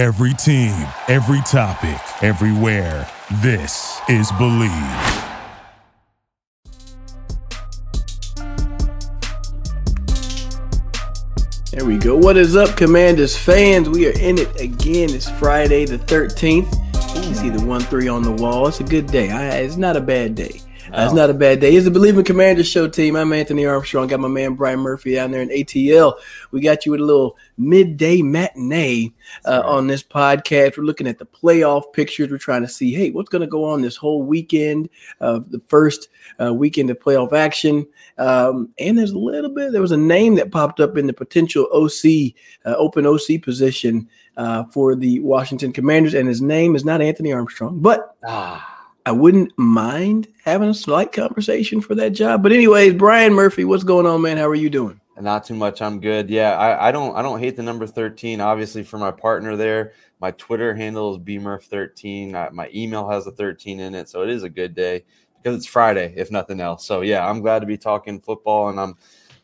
Every team, every topic, everywhere. This is Bleav. There we go. What is up, Commanders fans? We are in it again. It's Friday the 13th. You see the 1 3 on the wall. It's a good day. I, it's not a bad day. Uh, it's not a bad day. It's the Bleav in Commanders show team. I'm Anthony Armstrong. Got my man Brian Murphy down there in ATL. We got you with a little midday matinee uh, on this podcast. We're looking at the playoff pictures. We're trying to see, hey, what's going to go on this whole weekend of the first uh, weekend of playoff action. Um, and there's a little bit, there was a name that popped up in the potential OC, uh, open OC position uh, for the Washington Commanders. And his name is not Anthony Armstrong, but. Ah I wouldn't mind having a slight conversation for that job. But anyways, Brian Murphy, what's going on, man? How are you doing? Not too much. I'm good. Yeah, I, I don't I don't hate the number 13. Obviously, for my partner there, my Twitter handle is bmurf13. my email has a 13 in it, so it is a good day because it's Friday, if nothing else. So yeah, I'm glad to be talking football, and I'm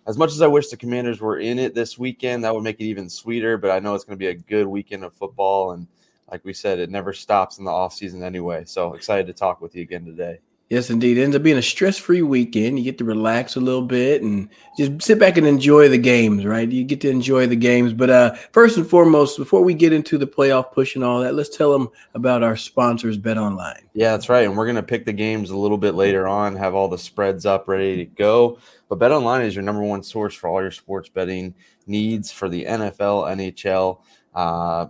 as much as I wish the Commanders were in it this weekend, that would make it even sweeter. But I know it's going to be a good weekend of football, and like we said, it never stops in the off season anyway. So excited to talk with you again today. Yes, indeed. It ends up being a stress-free weekend. You get to relax a little bit and just sit back and enjoy the games, right? You get to enjoy the games. But uh, first and foremost, before we get into the playoff push and all that, let's tell them about our sponsors, Bet Online. Yeah, that's right. And we're going to pick the games a little bit later on, have all the spreads up, ready to go. But Bet Online is your number one source for all your sports betting needs for the NFL, NHL. Uh,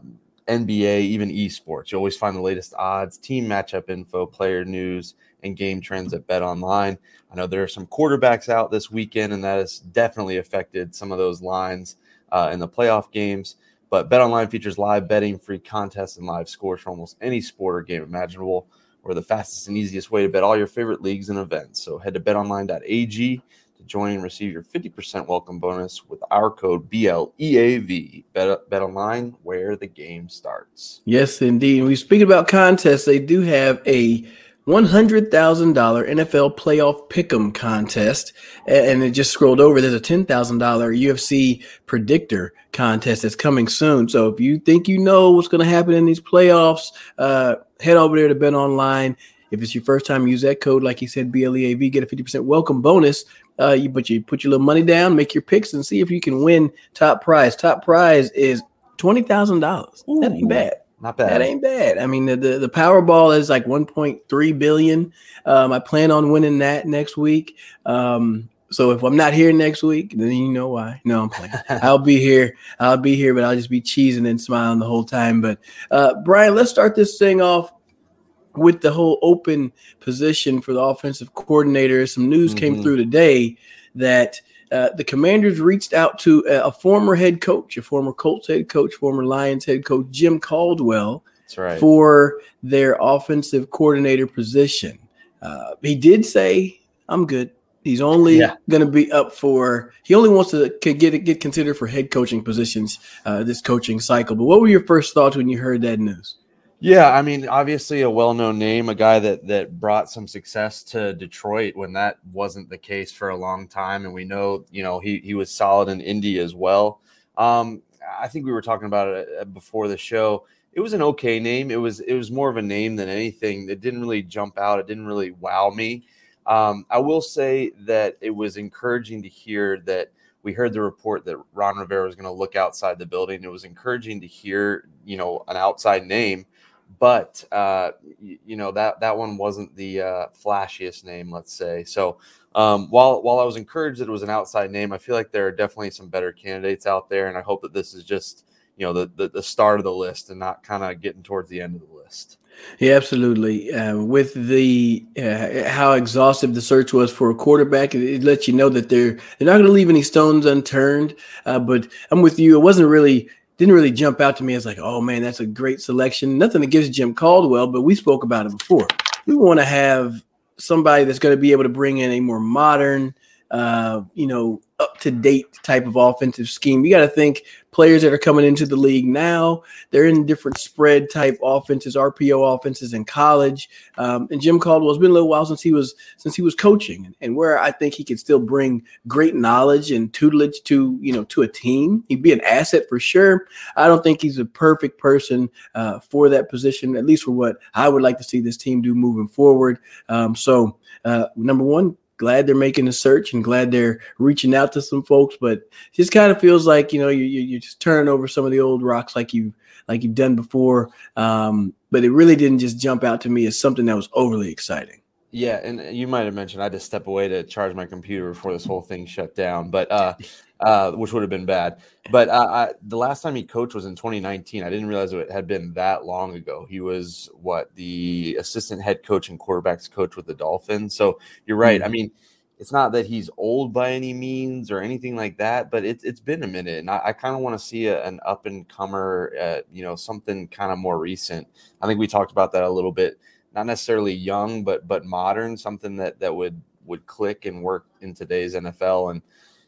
NBA, even esports. You always find the latest odds, team matchup info, player news, and game trends at Bet Online. I know there are some quarterbacks out this weekend, and that has definitely affected some of those lines uh, in the playoff games. But Bet Online features live betting, free contests, and live scores for almost any sport or game imaginable, or the fastest and easiest way to bet all your favorite leagues and events. So head to betonline.ag join and receive your 50% welcome bonus with our code BLEAV. Bet, bet online where the game starts. Yes, indeed. we speak about contests. They do have a $100,000 NFL playoff pick'em contest. And it just scrolled over. There's a $10,000 UFC predictor contest that's coming soon. So if you think you know what's going to happen in these playoffs, uh, head over there to Bet Online. If it's your first time, use that code, like he said, BLEAV, get a 50% welcome bonus uh, you but you put your little money down, make your picks, and see if you can win top prize. Top prize is twenty thousand dollars. That ain't bad. Not bad. That ain't bad. I mean, the, the, the Powerball is like 1.3 billion. Um, I plan on winning that next week. Um, so if I'm not here next week, then you know why. No, I'm playing. I'll be here. I'll be here, but I'll just be cheesing and smiling the whole time. But uh, Brian, let's start this thing off with the whole open position for the offensive coordinator, some news mm-hmm. came through today that uh, the Commanders reached out to a, a, former head coach, a former Colts head coach, former Lions head coach, Jim Caldwell, right. for their offensive coordinator position. Uh, he did say, "I'm good." He's only yeah. going to be up for. He only wants to get get considered for head coaching positions uh, this coaching cycle. But what were your first thoughts when you heard that news? Yeah, I mean, obviously a well-known name, a guy that that brought some success to Detroit when that wasn't the case for a long time, and we know, you know, he he was solid in Indy as well. Um, I think we were talking about it uh, before the show. It was an okay name. It was it was more of a name than anything. It didn't really jump out. It didn't really wow me. Um, I will say that it was encouraging to hear that we heard the report that Ron Rivera was going to look outside the building. It was encouraging to hear, you know, an outside name but uh, you, you, know that that one wasn't the uh, flashiest name, let's say. So um, while while I was encouraged that it was an outside name, I feel like there are definitely some better candidates out there, and I hope that this is just you know the the, the start of the list and not kind of getting towards the end of the list. Yeah, absolutely. Uh, with the uh, how exhaustive the search was for a quarterback, it, it lets you know that they're they're not going to leave any stones unturned. Uh, but I'm with you. It wasn't really didn't really jump out to me as like, oh man, that's a great selection. Nothing against Jim Caldwell, but we spoke about it before. We want to have somebody that's going to be able to bring in a more modern, uh, you know, up to date type of offensive scheme. You got to think players that are coming into the league now, they're in different spread type offenses, RPO offenses in college. Um, and Jim Caldwell, it's been a little while since he was since he was coaching, and where I think he could still bring great knowledge and tutelage to you know to a team. He'd be an asset for sure. I don't think he's a perfect person uh, for that position, at least for what I would like to see this team do moving forward. Um, so, uh, number one, glad they're making a search and glad they're reaching out to some folks. But just kind of feels like you know you, you're just turning over some of the old rocks like you like you've done before. Um, but it really didn't just jump out to me as something that was overly exciting. Yeah, and you might have mentioned I had to step away to charge my computer before this whole thing shut down, but uh, uh, which would have been bad. But uh, I, the last time he coached was in 2019. I didn't realize it had been that long ago. He was what the assistant head coach and quarterbacks coach with the Dolphins. So you're right. Mm-hmm. I mean, it's not that he's old by any means or anything like that, but it's it's been a minute, and I, I kind of want to see a, an up and comer, uh, you know, something kind of more recent. I think we talked about that a little bit not necessarily young, but but modern, something that that would would click and work in today's NFL. And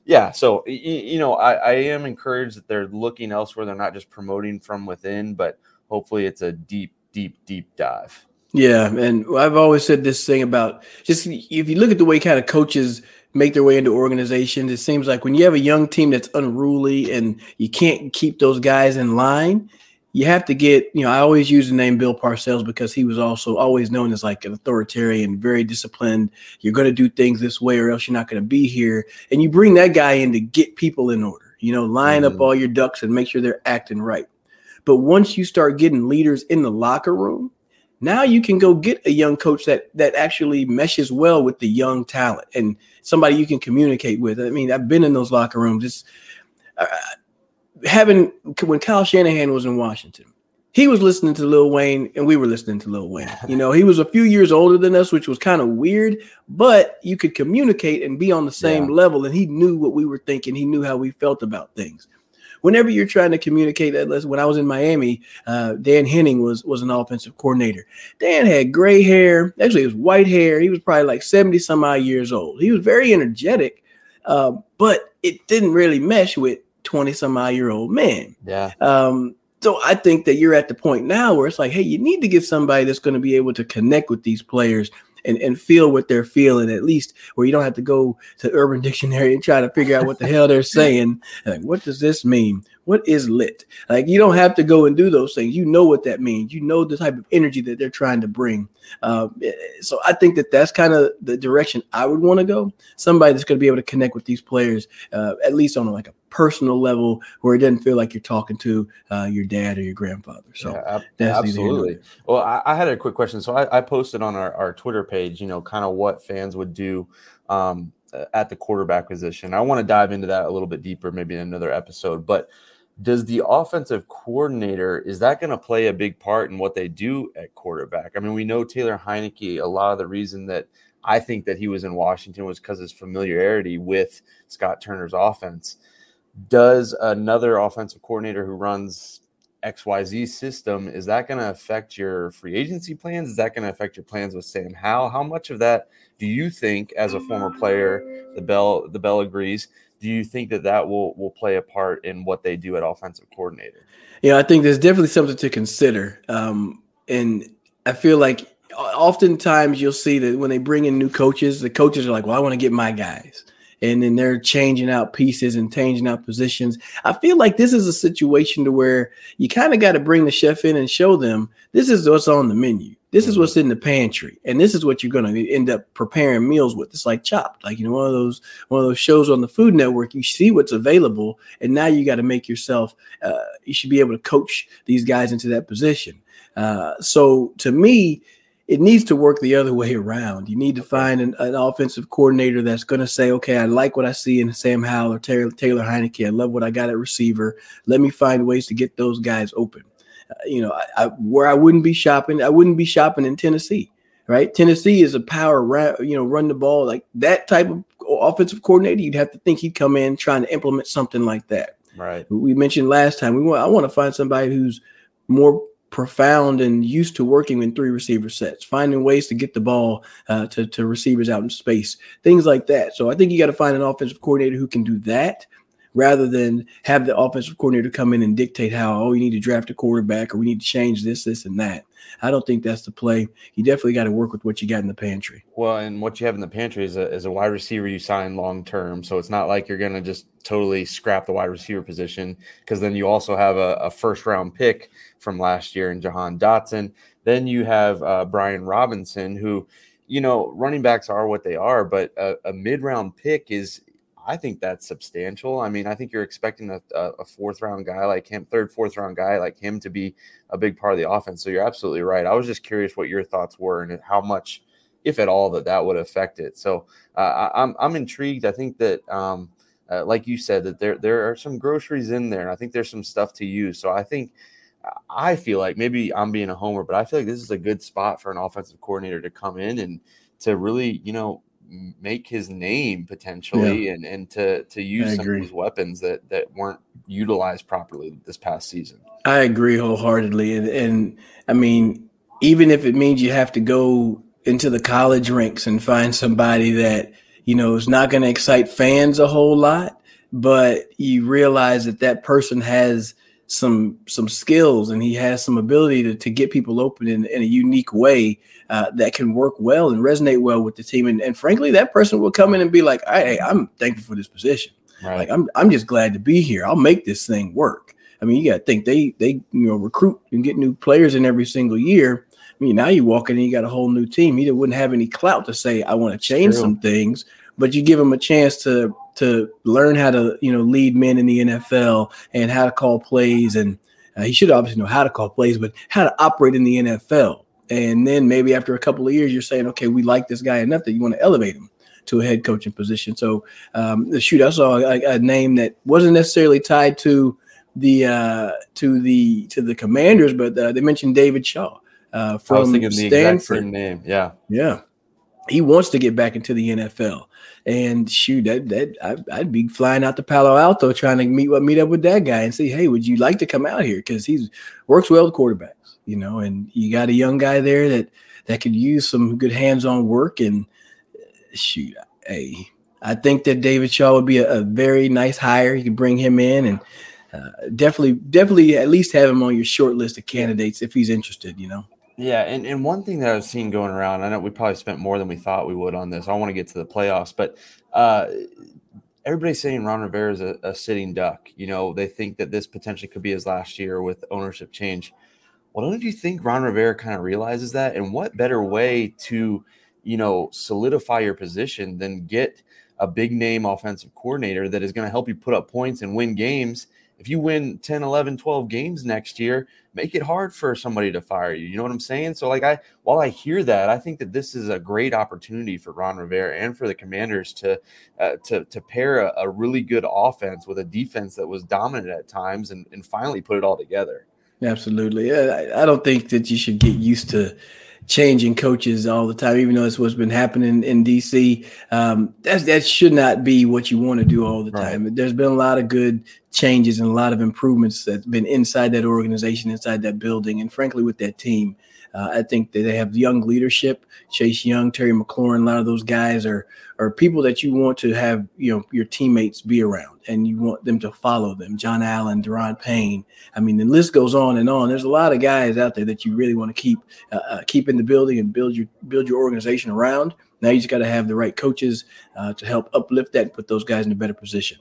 yeah, so you, you know, I, I am encouraged that they're looking elsewhere. They're not just promoting from within, but hopefully it's a deep, deep, deep dive. Yeah, and I've always said this thing about just if you look at the way kind of coaches make their way into organizations, it seems like when you have a young team that's unruly and you can't keep those guys in line, you have to get, you know, I always use the name Bill Parcells because he was also always known as like an authoritarian, very disciplined. You're going to do things this way or else you're not going to be here. And you bring that guy in to get people in order, you know, line mm-hmm. up all your ducks and make sure they're acting right. But once you start getting leaders in the locker room, now you can go get a young coach that that actually meshes well with the young talent and somebody you can communicate with. I mean, I've been in those locker rooms. It's uh, having when Kyle Shanahan was in Washington, he was listening to Lil Wayne and we were listening to Lil Wayne. You know, he was a few years older than us, which was kind of weird, but you could communicate and be on the same yeah. level. And he knew what we were thinking. He knew how we felt about things. Whenever you're trying to communicate that, when I was in Miami, uh, Dan Henning was was an offensive coordinator. Dan had gray hair. Actually, it was white hair. He was probably like 70 some odd years old. He was very energetic, uh, but it didn't really mesh with 20 some odd year old man. Yeah. Um, so I think that you're at the point now where it's like, hey, you need to get somebody that's going to be able to connect with these players and, and feel what they're feeling, at least where you don't have to go to Urban Dictionary and try to figure out what the hell they're saying. Like, what does this mean? What is lit? Like, you don't have to go and do those things. You know what that means. You know the type of energy that they're trying to bring. Uh, so I think that that's kind of the direction I would want to go. Somebody that's going to be able to connect with these players, uh, at least on like a personal level, where it doesn't feel like you're talking to uh, your dad or your grandfather. So yeah, absolutely. Well, I, I, had a quick question. So I, I posted on our, our Twitter page, you know, kind of what fans would do. Um, at the quarterback position. I want to dive into that a little bit deeper, maybe in another episode. But does the offensive coordinator is that going to play a big part in what they do at quarterback? I mean, we know Taylor Heinicke. A lot of the reason that I think that he was in Washington was because his familiarity with Scott Turner's offense. Does another offensive coordinator who runs XYZ system is that going to affect your free agency plans? Is that going to affect your plans with Sam Howell? How much of that do you think, as a former player, the Bell the Bell agrees? do you think that that will will play a part in what they do at offensive coordinator? Yeah, I think there's definitely something to consider. Um, and I feel like oftentimes you'll see that when they bring in new coaches, the coaches are like, "Well, I want to get my guys." And then they're changing out pieces and changing out positions. I feel like this is a situation to where you kind of got to bring the chef in and show them this is what's on the menu. This is what's in the pantry, and this is what you're going to end up preparing meals with. It's like Chopped, like you know, one of those one of those shows on the Food Network. You see what's available, and now you got to make yourself. Uh, you should be able to coach these guys into that position. Uh, so to me, it needs to work the other way around. You need to find an, an offensive coordinator that's going to say, okay, I like what I see in Sam Howell or Taylor, Taylor Heinicke. I love what I got at receiver. Let me find ways to get those guys open uh, you know, I, I, where I wouldn't be shopping, I wouldn't be shopping in Tennessee, right? Tennessee is a power, you know, run the ball like that type of offensive coordinator. You'd have to think he'd come in trying to implement something like that. Right. We mentioned last time we want. I want to find somebody who's more profound and used to working in three receiver sets, finding ways to get the ball uh, to, to receivers out in space, things like that. So I think you got to find an offensive coordinator who can do that rather than have the offensive coordinator come in and dictate how, oh, you need to draft a quarterback or we need to change this, this, and that. I don't think that's the play. You definitely got to work with what you got in the pantry. Well, and what you have in the pantry is a, is a wide receiver you sign long term. So it's not like you're going to just totally scrap the wide receiver position because then you also have a, a, first round pick from last year in Jahan Dotson. Then you have uh, Brian Robinson, who, you know, running backs are what they are, but a, a mid round pick is I think that's substantial. I mean, I think you're expecting a, a, fourth round guy like him, third, fourth round guy like him to be a big part of the offense. So you're absolutely right. I was just curious what your thoughts were and how much, if at all, that that would affect it. So uh, I'm I'm intrigued. I think that. Um, uh, like you said, that there there are some groceries in there, and I think there's some stuff to use. So I think I feel like maybe I'm being a homer, but I feel like this is a good spot for an offensive coordinator to come in and to really, you know, make his name potentially yeah. and, and to to use some of these weapons that that weren't utilized properly this past season. I agree wholeheartedly. And and I mean, even if it means you have to go into the college ranks and find somebody that, you know, is not going to excite fans a whole lot, but you realize that that person has some some skills and he has some ability to, to get people open in, in a unique way uh, that can work well and resonate well with the team. And, and frankly, that person will come in and be like, "Hey, I'm thankful for this position. Right. Like I'm I'm just glad to be here. I'll make this thing work." I mean, you got to think they they you know recruit and get new players in every single year. I mean, now you walk in and you got a whole new team. He wouldn't have any clout to say, "I want to change some things," but you give him a chance to to learn how to you know lead men in the NFL and how to call plays and uh, he should obviously know how to call plays, but how to operate in the NFL. And then maybe after a couple of years, you're saying, okay, we like this guy enough that you want to elevate him to a head coaching position. So, um, shoot, I saw a, a, name that wasn't necessarily tied to the uh, to the to the Commanders, but uh, they mentioned David Shaw uh, from the Stanford. name, yeah, yeah. He wants to get back into the NFL, and shoot, that that I, would be flying out to Palo Alto trying to meet meet up with that guy and say, hey, would you like to come out here? Because he's works well with quarterbacks, you know, and you got a young guy there that that could use some good hands-on work. And shoot, hey, I think that David Shaw would be a, a very nice hire. You could bring him in and uh, definitely, definitely at least have him on your short list of candidates if he's interested. You know. Yeah, and, and one thing that I've seen going around, I know we probably spent more than we thought we would on this. I want to get to the playoffs, but uh, everybody's saying Ron Rivera is a, a, sitting duck. You know, they think that this potentially could be his last year with ownership change. Well, don't you think Ron Rivera kind of realizes that? And what better way to, you know, solidify your position than get a big name offensive coordinator that is going to help you put up points and win games? If you win 10, 11, 12 games next year, make it hard for somebody to fire you. You know what I'm saying? So, like, I while I hear that, I think that this is a great opportunity for Ron Rivera and for the Commanders to uh, to to pair a, a really good offense with a defense that was dominant at times and, and finally put it all together. Absolutely. I, I don't think that you should get used to changing coaches all the time, even though it's what's been happening in DC. Um, that's, that should not be what you want to do all the time. Right. There's been a lot of good changes and a lot of improvements that's been inside that organization, inside that building, and frankly, with that team. Uh, I think that they have young leadership. Chase Young, Terry McLaurin, a lot of those guys are are people that you want to have you know your teammates be around, and you want them to follow them. John Allen, Daron Payne. I mean, the list goes on and on. There's a lot of guys out there that you really want to keep uh, uh, keep in the building and build your build your organization around. Now you just got to have the right coaches uh, to help uplift that and put those guys in a better position.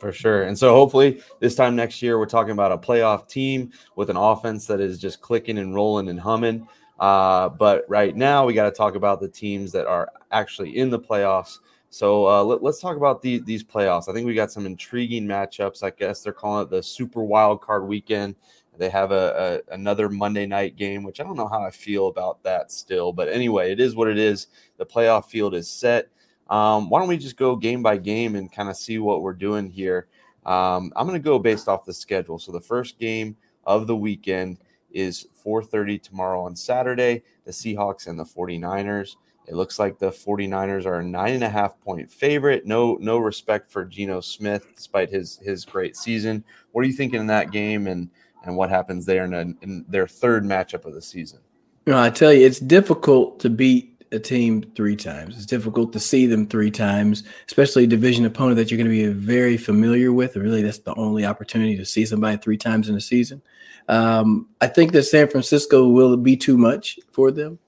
For sure. And so hopefully this time next year, we're talking about a playoff team with an offense that is just clicking and rolling and humming. Uh, but right now, we got to talk about the teams that are actually in the playoffs. So uh, let, us talk about the, these playoffs. I think we got some intriguing matchups. I guess they're calling it the Super Wild Card Weekend. They have a, a, another Monday night game, which I don't know how I feel about that still. But anyway, it is what it is. The playoff field is set. Um, why don't we just go game by game and kind of see what we're doing here? Um, I'm going to go based off the schedule. So the first game of the weekend is 4:30 tomorrow on Saturday. The Seahawks and the 49ers. It looks like the 49ers are a nine and a half point favorite. No, no respect for Geno Smith despite his his great season. What are you thinking in that game? And and what happens there in, a, in their third matchup of the season. You know, I tell you, it's difficult to beat a team three times. It's difficult to see them three times, especially a division opponent that you're going to be very familiar with. Really, that's the only opportunity to see somebody three times in a season. Um, I think that San Francisco will be too much for them.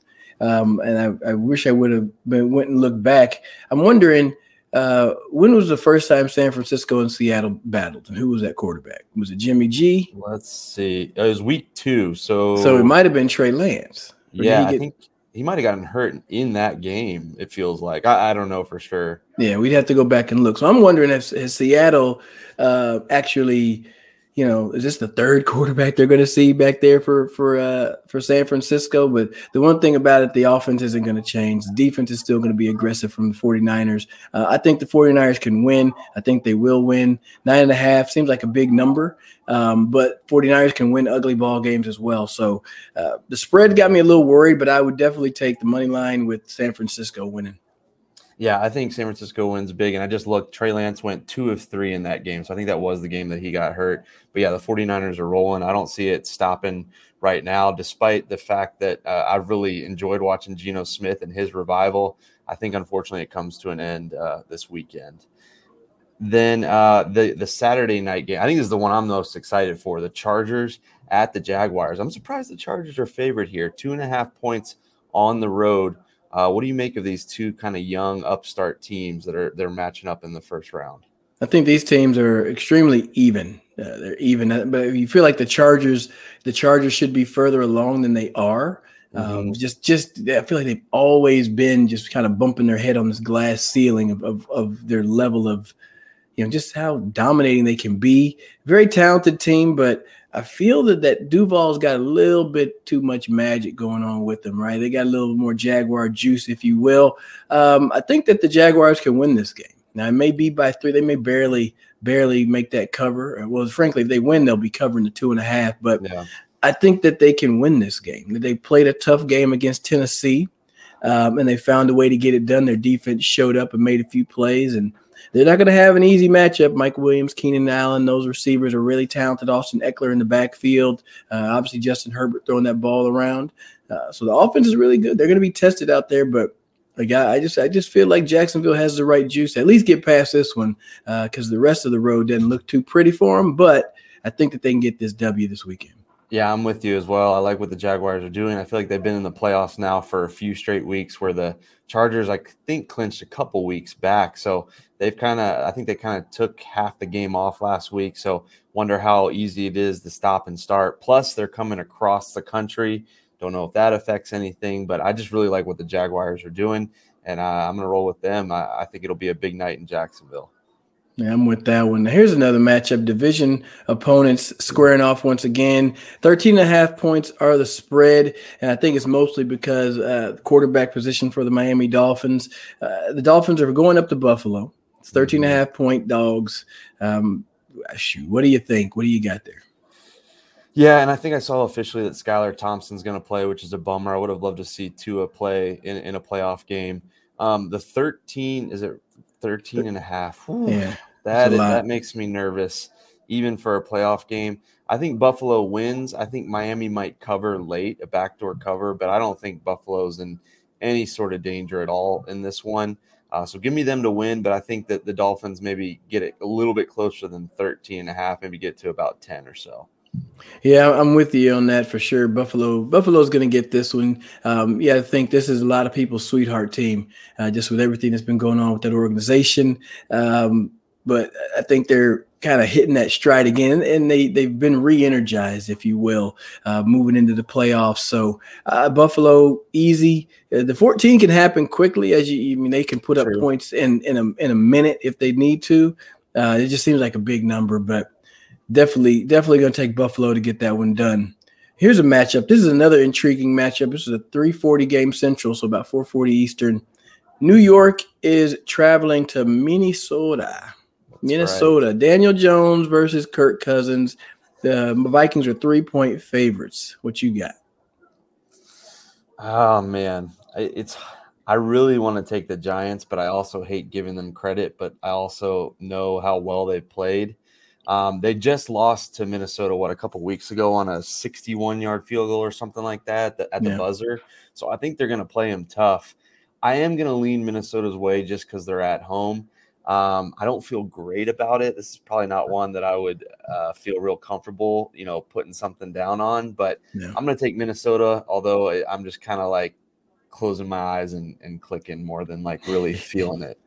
Um, and I, I, wish I would have been went and looked back. I'm wondering uh, when was the first time San Francisco and Seattle battled, and who was that quarterback? Was it Jimmy G? Let's see. It was week two, so so it might have been Trey Lance. Yeah, get, I think he might have gotten hurt in that game. It feels like I, I, don't know for sure. Yeah, we'd have to go back and look. So I'm wondering if, if Seattle uh, actually you know, is this the third quarterback they're going to see back there for for uh, for San Francisco? But the one thing about it, the offense isn't going to change. The defense is still going to be aggressive from the 49ers. Uh, I think the 49ers can win. I think they will win. Nine and a half seems like a big number, um, but 49ers can win ugly ball games as well. So uh, the spread got me a little worried, but I would definitely take the money line with San Francisco winning. Yeah, I think San Francisco wins big. And I just looked, Trey Lance went two of three in that game. So I think that was the game that he got hurt. But yeah, the 49ers are rolling. I don't see it stopping right now, despite the fact that uh, I've really enjoyed watching Geno Smith and his revival. I think unfortunately it comes to an end uh, this weekend. Then uh, the the Saturday night game, I think is the one I'm most excited for. The Chargers at the Jaguars. I'm surprised the Chargers are favored here, two and a half points on the road. Uh, what do you make of these two kind of young upstart teams that are they're matching up in the first round? I think these teams are extremely even. Uh, they're even, uh, but you feel like the Chargers, the Chargers should be further along than they are. Um, mm-hmm. just, just I feel like they've always been just kind of bumping their head on this glass ceiling of, of, of their level of, you know, just how dominating they can be. Very talented team, but I feel that that Duval's got a little bit too much magic going on with them, right? They got a little more Jaguar juice, if you will. Um, I think that the Jaguars can win this game. Now it may be by three. They may barely, barely make that cover. Well, frankly, if they win, they'll be covering the two and a half. But yeah. I think that they can win this game. They played a tough game against Tennessee, um, and they found a way to get it done. Their defense showed up and made a few plays, and they're not going to have an easy matchup. Mike Williams, Keenan Allen, those receivers are really talented. Austin Ekeler in the backfield. Uh, obviously, Justin Herbert throwing that ball around. Uh, so the offense is really good. They're going to be tested out there, but like I, I, just I just feel like Jacksonville has the right juice. At least get past this one because uh, the rest of the road doesn't look too pretty for them. But I think that they can get this W this weekend. Yeah, I'm with you as well. I like what the Jaguars are doing. I feel like they've been in the playoffs now for a few straight weeks where the Chargers, I think, clinched a couple weeks back. So they've kind of, I think they kind of took half the game off last week. So wonder how easy it is to stop and start. Plus, they're coming across the country. Don't know if that affects anything, but I just really like what the Jaguars are doing. And uh, I'm going to roll with them. I, I think it'll be a big night in Jacksonville. Yeah, I'm with that one. Here's another matchup. Division opponents squaring off once again. 13 and a half points are the spread. And I think it's mostly because uh, quarterback position for the Miami Dolphins. Uh, the Dolphins are going up to Buffalo. It's 13 and a half point dogs. Um, shoot, what do you think? What do you got there? Yeah, and I think I saw officially that Skylar Thompson's going to play, which is a bummer. I would have loved to see Tua play in, in a playoff game. Um, the 13, is it 13 and a half? Whew. Yeah. That is, that makes me nervous, even for a playoff game. I think Buffalo wins. I think Miami might cover late, a backdoor cover, but I don't think Buffalo's in any sort of danger at all in this one. Uh, so give me them to win, but I think that the Dolphins maybe get it a little bit closer than 13 and a half, maybe get to about 10 or so. Yeah, I'm with you on that for sure. Buffalo, Buffalo's going to get this one. Um, yeah, I think this is a lot of people's sweetheart team, uh, just with everything that's been going on with that organization. Um, but I think they're kind of hitting that stride again, and they they've been re-energized, if you will, uh, moving into the playoffs. So uh, Buffalo easy. Uh, the 14 can happen quickly, as you I mean they can put True. up points in in a in a minute if they need to. Uh, it just seems like a big number, but definitely definitely going to take Buffalo to get that one done. Here's a matchup. This is another intriguing matchup. This is a 340 game central, so about 440 Eastern. New York is traveling to Minnesota. Minnesota. Right. Daniel Jones versus Kirk Cousins. The Vikings are three point favorites. What you got? Oh man, it's I really want to take the Giants, but I also hate giving them credit. But I also know how well they played. Um, they just lost to Minnesota what a couple weeks ago on a 61 yard field goal or something like that at the, yeah. buzzer. So I think they're going to play them tough. I am going to lean Minnesota's way just because they're at home. Um, I don't feel great about it. This is probably not one that I would uh, feel real comfortable, you know, putting something down on. But. I'm going to take Minnesota, although I'm just kind of like closing my eyes and, and clicking more than like really feeling it.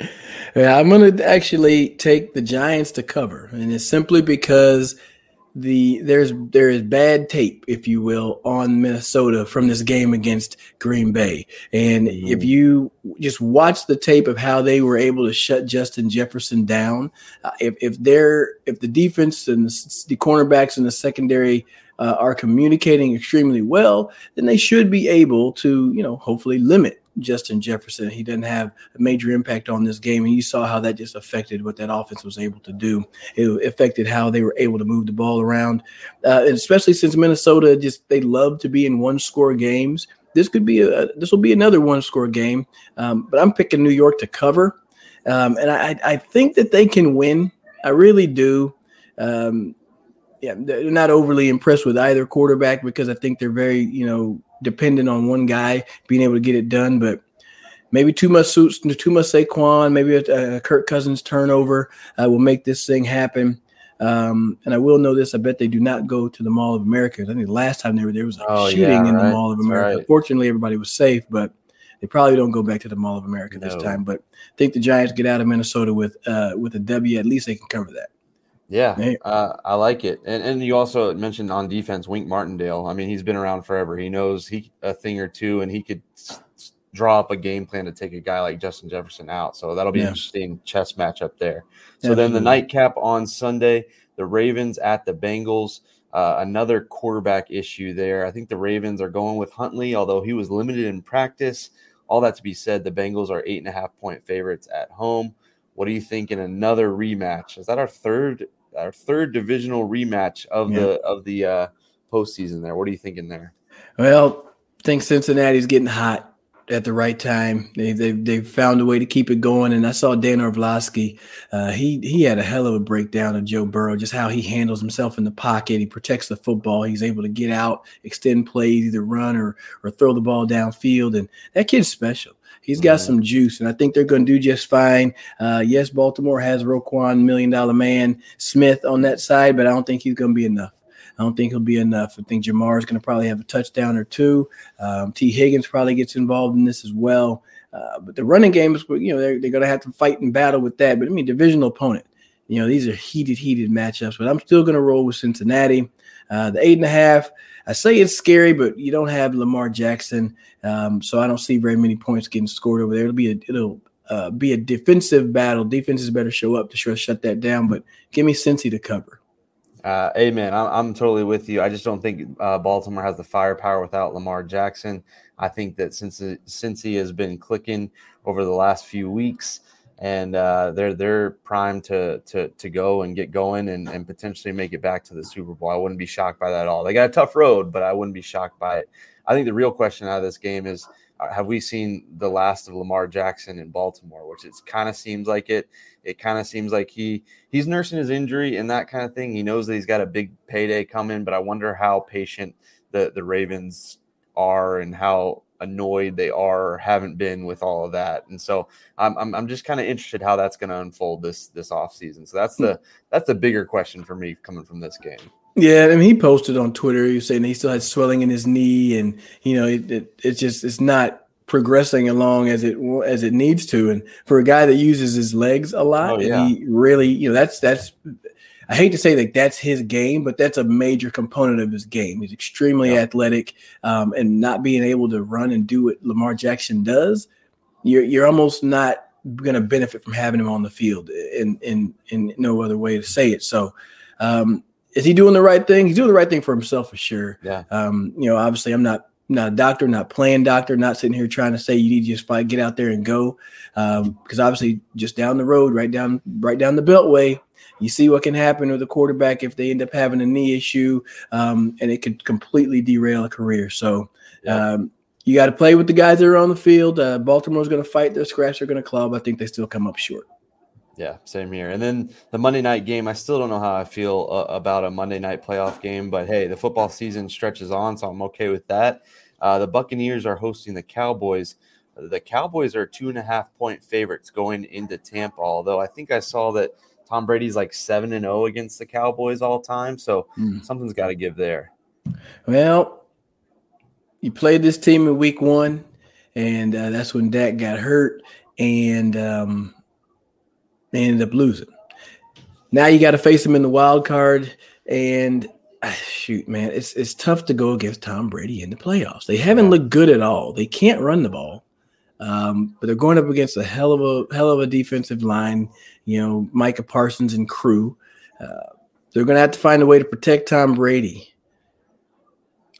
Yeah, I'm going to actually take the Giants to cover, and it's simply because the there's there is bad tape, if you will, on Minnesota from this game against Green Bay. And mm-hmm. if you just watch the tape of how they were able to shut Justin Jefferson down, uh, if if they're if the defense and the, the cornerbacks and the secondary uh, are communicating extremely well, then they should be able to, you know, hopefully limit Justin Jefferson. He didn't have a major impact on this game, and you saw how that just affected what that offense was able to do. It affected how they were able to move the ball around, uh, and especially since Minnesota just they love to be in one score games. This could be a this will be another one score game, um, but I'm picking New York to cover, um, and I, I think that they can win. I really do. Um, yeah, they're not overly impressed with either quarterback because I think they're very, you know, dependent on one guy being able to get it done. But maybe too much suits, too much Saquon, maybe a, a Kirk Cousins turnover uh, will make this thing happen. Um, and I will know this: I bet they do not go to the Mall of America. I think the last time they were there was a oh, shooting yeah, in the Mall of America. Right. Fortunately, everybody was safe, but they probably don't go back to the Mall of America no. this time. But I think the Giants get out of Minnesota with uh, with a W. At least they can cover that. Yeah, uh, I like it. And and you also mentioned on defense Wink Martindale. I mean, he's been around forever. He knows he a thing or two, and he could s- draw up a game plan to take a guy like Justin Jefferson out. So that'll be yeah. interesting chess matchup there. So then the nightcap on Sunday, the Ravens at the Bengals. Uh, another quarterback issue there. I think the Ravens are going with Huntley, although he was limited in practice. All that to be said, the Bengals are eight and a half point favorites at home. What do you think in another rematch? Is that our third our third divisional rematch of yeah. the of the uh, postseason. There, what are you thinking there? Well, I think Cincinnati's getting hot at the right time. They they they found a way to keep it going. And I saw Dan Orlovsky. Uh, he he had a hell of a breakdown of Joe Burrow, just how he handles himself in the pocket. He protects the football. He's able to get out, extend plays, either run or or throw the ball downfield. And that kid's special. He's got some juice, and I think they're going to do just fine. Uh, yes, Baltimore has Roquan, million dollar man Smith on that side, but I don't think he's going to be enough. I don't think he'll be enough. I think Ja'Marr is going to probably have a touchdown or two. Um, Tee Higgins probably gets involved in this as well. Uh, but the running games, you know, they're, they're going to have to fight and battle with that. But I mean, divisional opponent. You know, these are heated, heated matchups. But I'm still going to roll with Cincinnati. Uh, the eight and a half. I say it's scary, but you don't have Lamar Jackson, um, so I don't see very many points getting scored over there. It'll be a it'll uh, be a defensive battle. Defenses better show up to shut that down. But give me Cincy to cover. Uh, amen. I'm, I'm totally with you. I just don't think uh, Baltimore has the firepower without Lamar Jackson. I think that since since he has been clicking over the last few weeks, and uh, they're they're primed to to to go and get going and, and potentially make it back to the Super Bowl. I wouldn't be shocked by that at all. They got a tough road, but I wouldn't be shocked by it. I think the real question out of this game is uh, have we seen the last of Lamar Jackson in Baltimore, which it kind of seems like it. It kind of seems like he he's nursing his injury and that kind of thing. He knows that he's got a big payday coming, but I wonder how patient the the Ravens are and how annoyed they are or haven't been with all of that. And so I'm I'm, I'm just kind of interested how that's going to unfold this this off season. So that's hmm. the that's the bigger question for me coming from this game. Yeah, I mean, he posted on Twitter. He was saying he still had swelling in his knee, and you know, it, it, it's just it's not progressing along as it as it needs to. And for a guy that uses his legs a lot, oh, yeah. he really, you know, that's that's I hate to say that that's his game, but that's a major component of his game. He's extremely yeah. athletic, um, and not being able to run and do what Lamar Jackson does, you're you're almost not going to benefit from having him on the field. In in in no other way to say it. So. Um, is he doing the right thing? He's doing the right thing for himself for sure. Yeah. Um, you know, obviously, I'm not not a doctor, not playing doctor, not sitting here trying to say you need to just fight, get out there and go. Um, because obviously, just down the road, right down, right down the beltway, you see what can happen with a quarterback if they end up having a knee issue, um, and it could completely derail a career. So um, you got to play with the guys that are on the field. Uh, Baltimore's going to fight their scratch, they're going to club. I think they still come up short. Yeah, same here. And then the Monday night game, I still don't know how I feel uh, about a Monday night playoff game, but hey, the football season stretches on, so I'm okay with that. Uh, the Buccaneers are hosting the Cowboys. The Cowboys are two and a half point favorites going into Tampa, although I think I saw that Tom Brady's like 7 and 0 against the Cowboys all time, so mm. something's got to give there. Well, you played this team in week 1 and uh, that's when Dak got hurt and um, they ended up losing. Now you got to face them in the wild card, and uh, shoot, man, it's it's tough to go against Tom Brady in the playoffs. They haven't looked good at all. They can't run the ball, um, but they're going up against a hell of a hell of a defensive line. You know, Micah Parsons and crew. Uh, they're going to have to find a way to protect Tom Brady.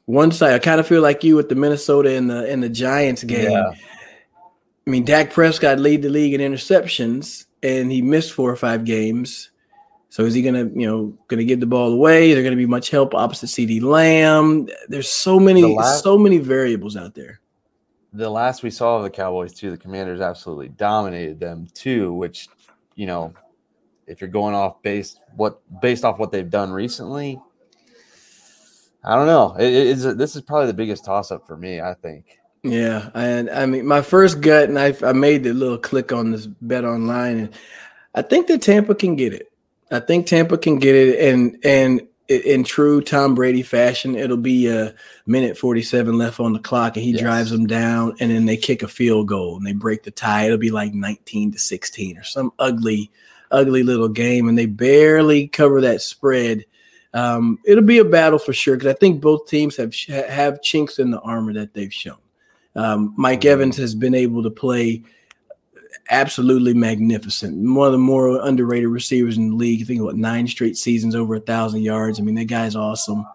One side, I kind of feel like you with the Minnesota and the and the Giants game. Yeah. I mean, Dak Prescott lead the league in interceptions, and he missed four or five games. So is he gonna, you know, gonna give the ball away? Is there gonna be much help opposite CeeDee Lamb? There's so many, last, so many variables out there. The last we saw of the Cowboys too, the Commanders absolutely dominated them too. Which, you know, if you're going off based what based off what they've done recently, I don't know. It, it is this is probably the biggest toss up for me. I think. Yeah, and I mean, my first gut, and I, I made the little click on this bet online, and I think that Tampa can get it. I think Tampa can get it, and and in true Tom Brady fashion, it'll be a minute forty-seven left on the clock, and he yes. drives them down, and then they kick a field goal and they break the tie. It'll be like nineteen to sixteen or some ugly, ugly little game, and they barely cover that spread. Um, it'll be a battle for sure because I think both teams have have chinks in the armor that they've shown. Um, Mike mm-hmm. Evans has been able to play absolutely magnificent. One of the more underrated receivers in the league. I think what nine straight seasons over a thousand yards. I mean, that guy's awesome.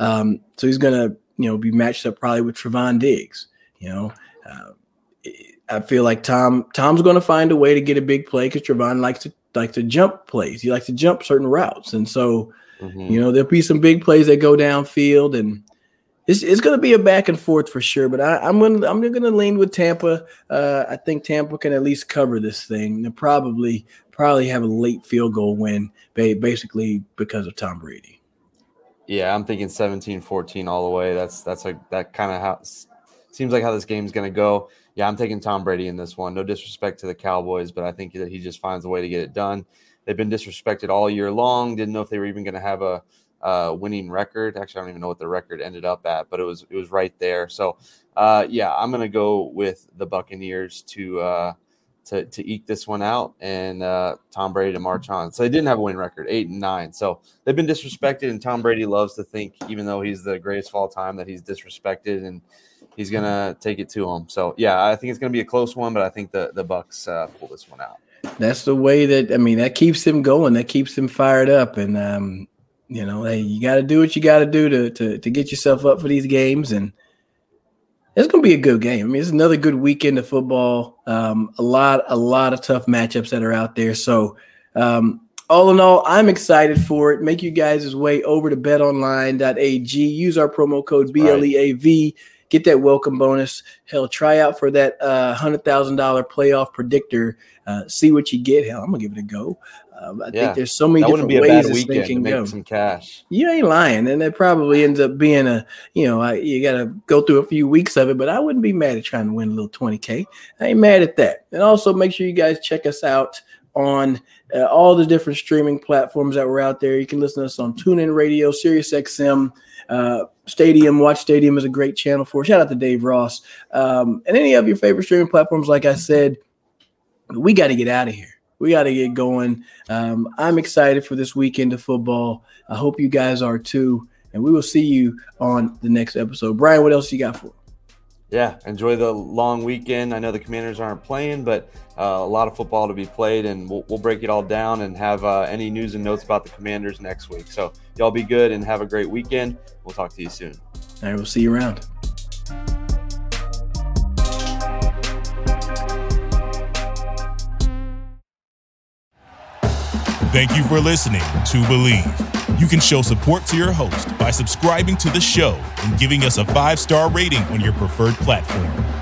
Um, so he's gonna, you know, be matched up probably with Trevon Diggs. You know, uh, I feel like Tom Tom's going to find a way to get a big play because Trevon likes to like to jump plays. He likes to jump certain routes, and so mm-hmm. you know there'll be some big plays that go downfield and it's, it's going to be a back and forth for sure, but I, am going to I'm going to lean with Tampa. Uh, I think Tampa can at least cover this thing and probably probably have a late field goal win, basically because of Tom Brady. Yeah, I'm thinking 17-14 all the way. That's that's like that kind of how seems like how this game's going to go. Yeah, I'm taking Tom Brady in this one. No disrespect to the Cowboys, but I think that he just finds a way to get it done. They've been disrespected all year long. Didn't know if they were even going to have a uh, winning record. Actually, I don't even know what the record ended up at, but it was it was right there. So, uh, yeah, I'm gonna go with the Buccaneers to uh, to to eke this one out, and uh, Tom Brady to march on. So they didn't have a win record, eight and nine. So they've been disrespected, and Tom Brady loves to think, even though he's the greatest of all time, that he's disrespected and he's gonna take it to him. So yeah, I think it's gonna be a close one, but I think the the Bucs uh, pull this one out. That's the way that I mean that keeps him going. That keeps him fired up, and um, you know, hey, you got to do what you got to do to to to get yourself up for these games, and it's going to be a good game. I mean, it's another good weekend of football. Um, a lot, a lot of tough matchups that are out there. So, um, all in all, I'm excited for it. Make you guys' way over to betonline.ag. Use our promo code BLEAV. Get that welcome bonus. Hell, try out for that uh, $100,000 playoff predictor. Uh, see what you get. Hell, I'm going to give it a go. Um, I yeah. think there's so many that different ways this thing can go. Some cash. You ain't lying, and it probably ends up being a you know I, you got to go through a few weeks of it, but I wouldn't be mad at trying to win a little 20k. I ain't mad at that. And also make sure you guys check us out on uh, all the different streaming platforms that we're out there. You can listen to us on TuneIn Radio, SiriusXM. Uh, Stadium, Watch Stadium is a great channel for. Shout out to Dave Ross. Um, and any of your favorite streaming platforms, like I said, we got to get out of here we got to get going. Um, I'm excited for this weekend of football. I hope you guys are too. And we will see you on the next episode. Brian, what else you got for? Yeah, enjoy the long weekend. I know the Commanders aren't playing, but uh, a lot of football to be played, and we'll, we'll break it all down and have uh, any news and notes about the Commanders next week. So, y'all be good and have a great weekend. We'll talk to you soon. All right, we'll see you around. Thank you for listening to Bleav. You can show support to your host by subscribing to the show and giving us a five star rating on your preferred platform.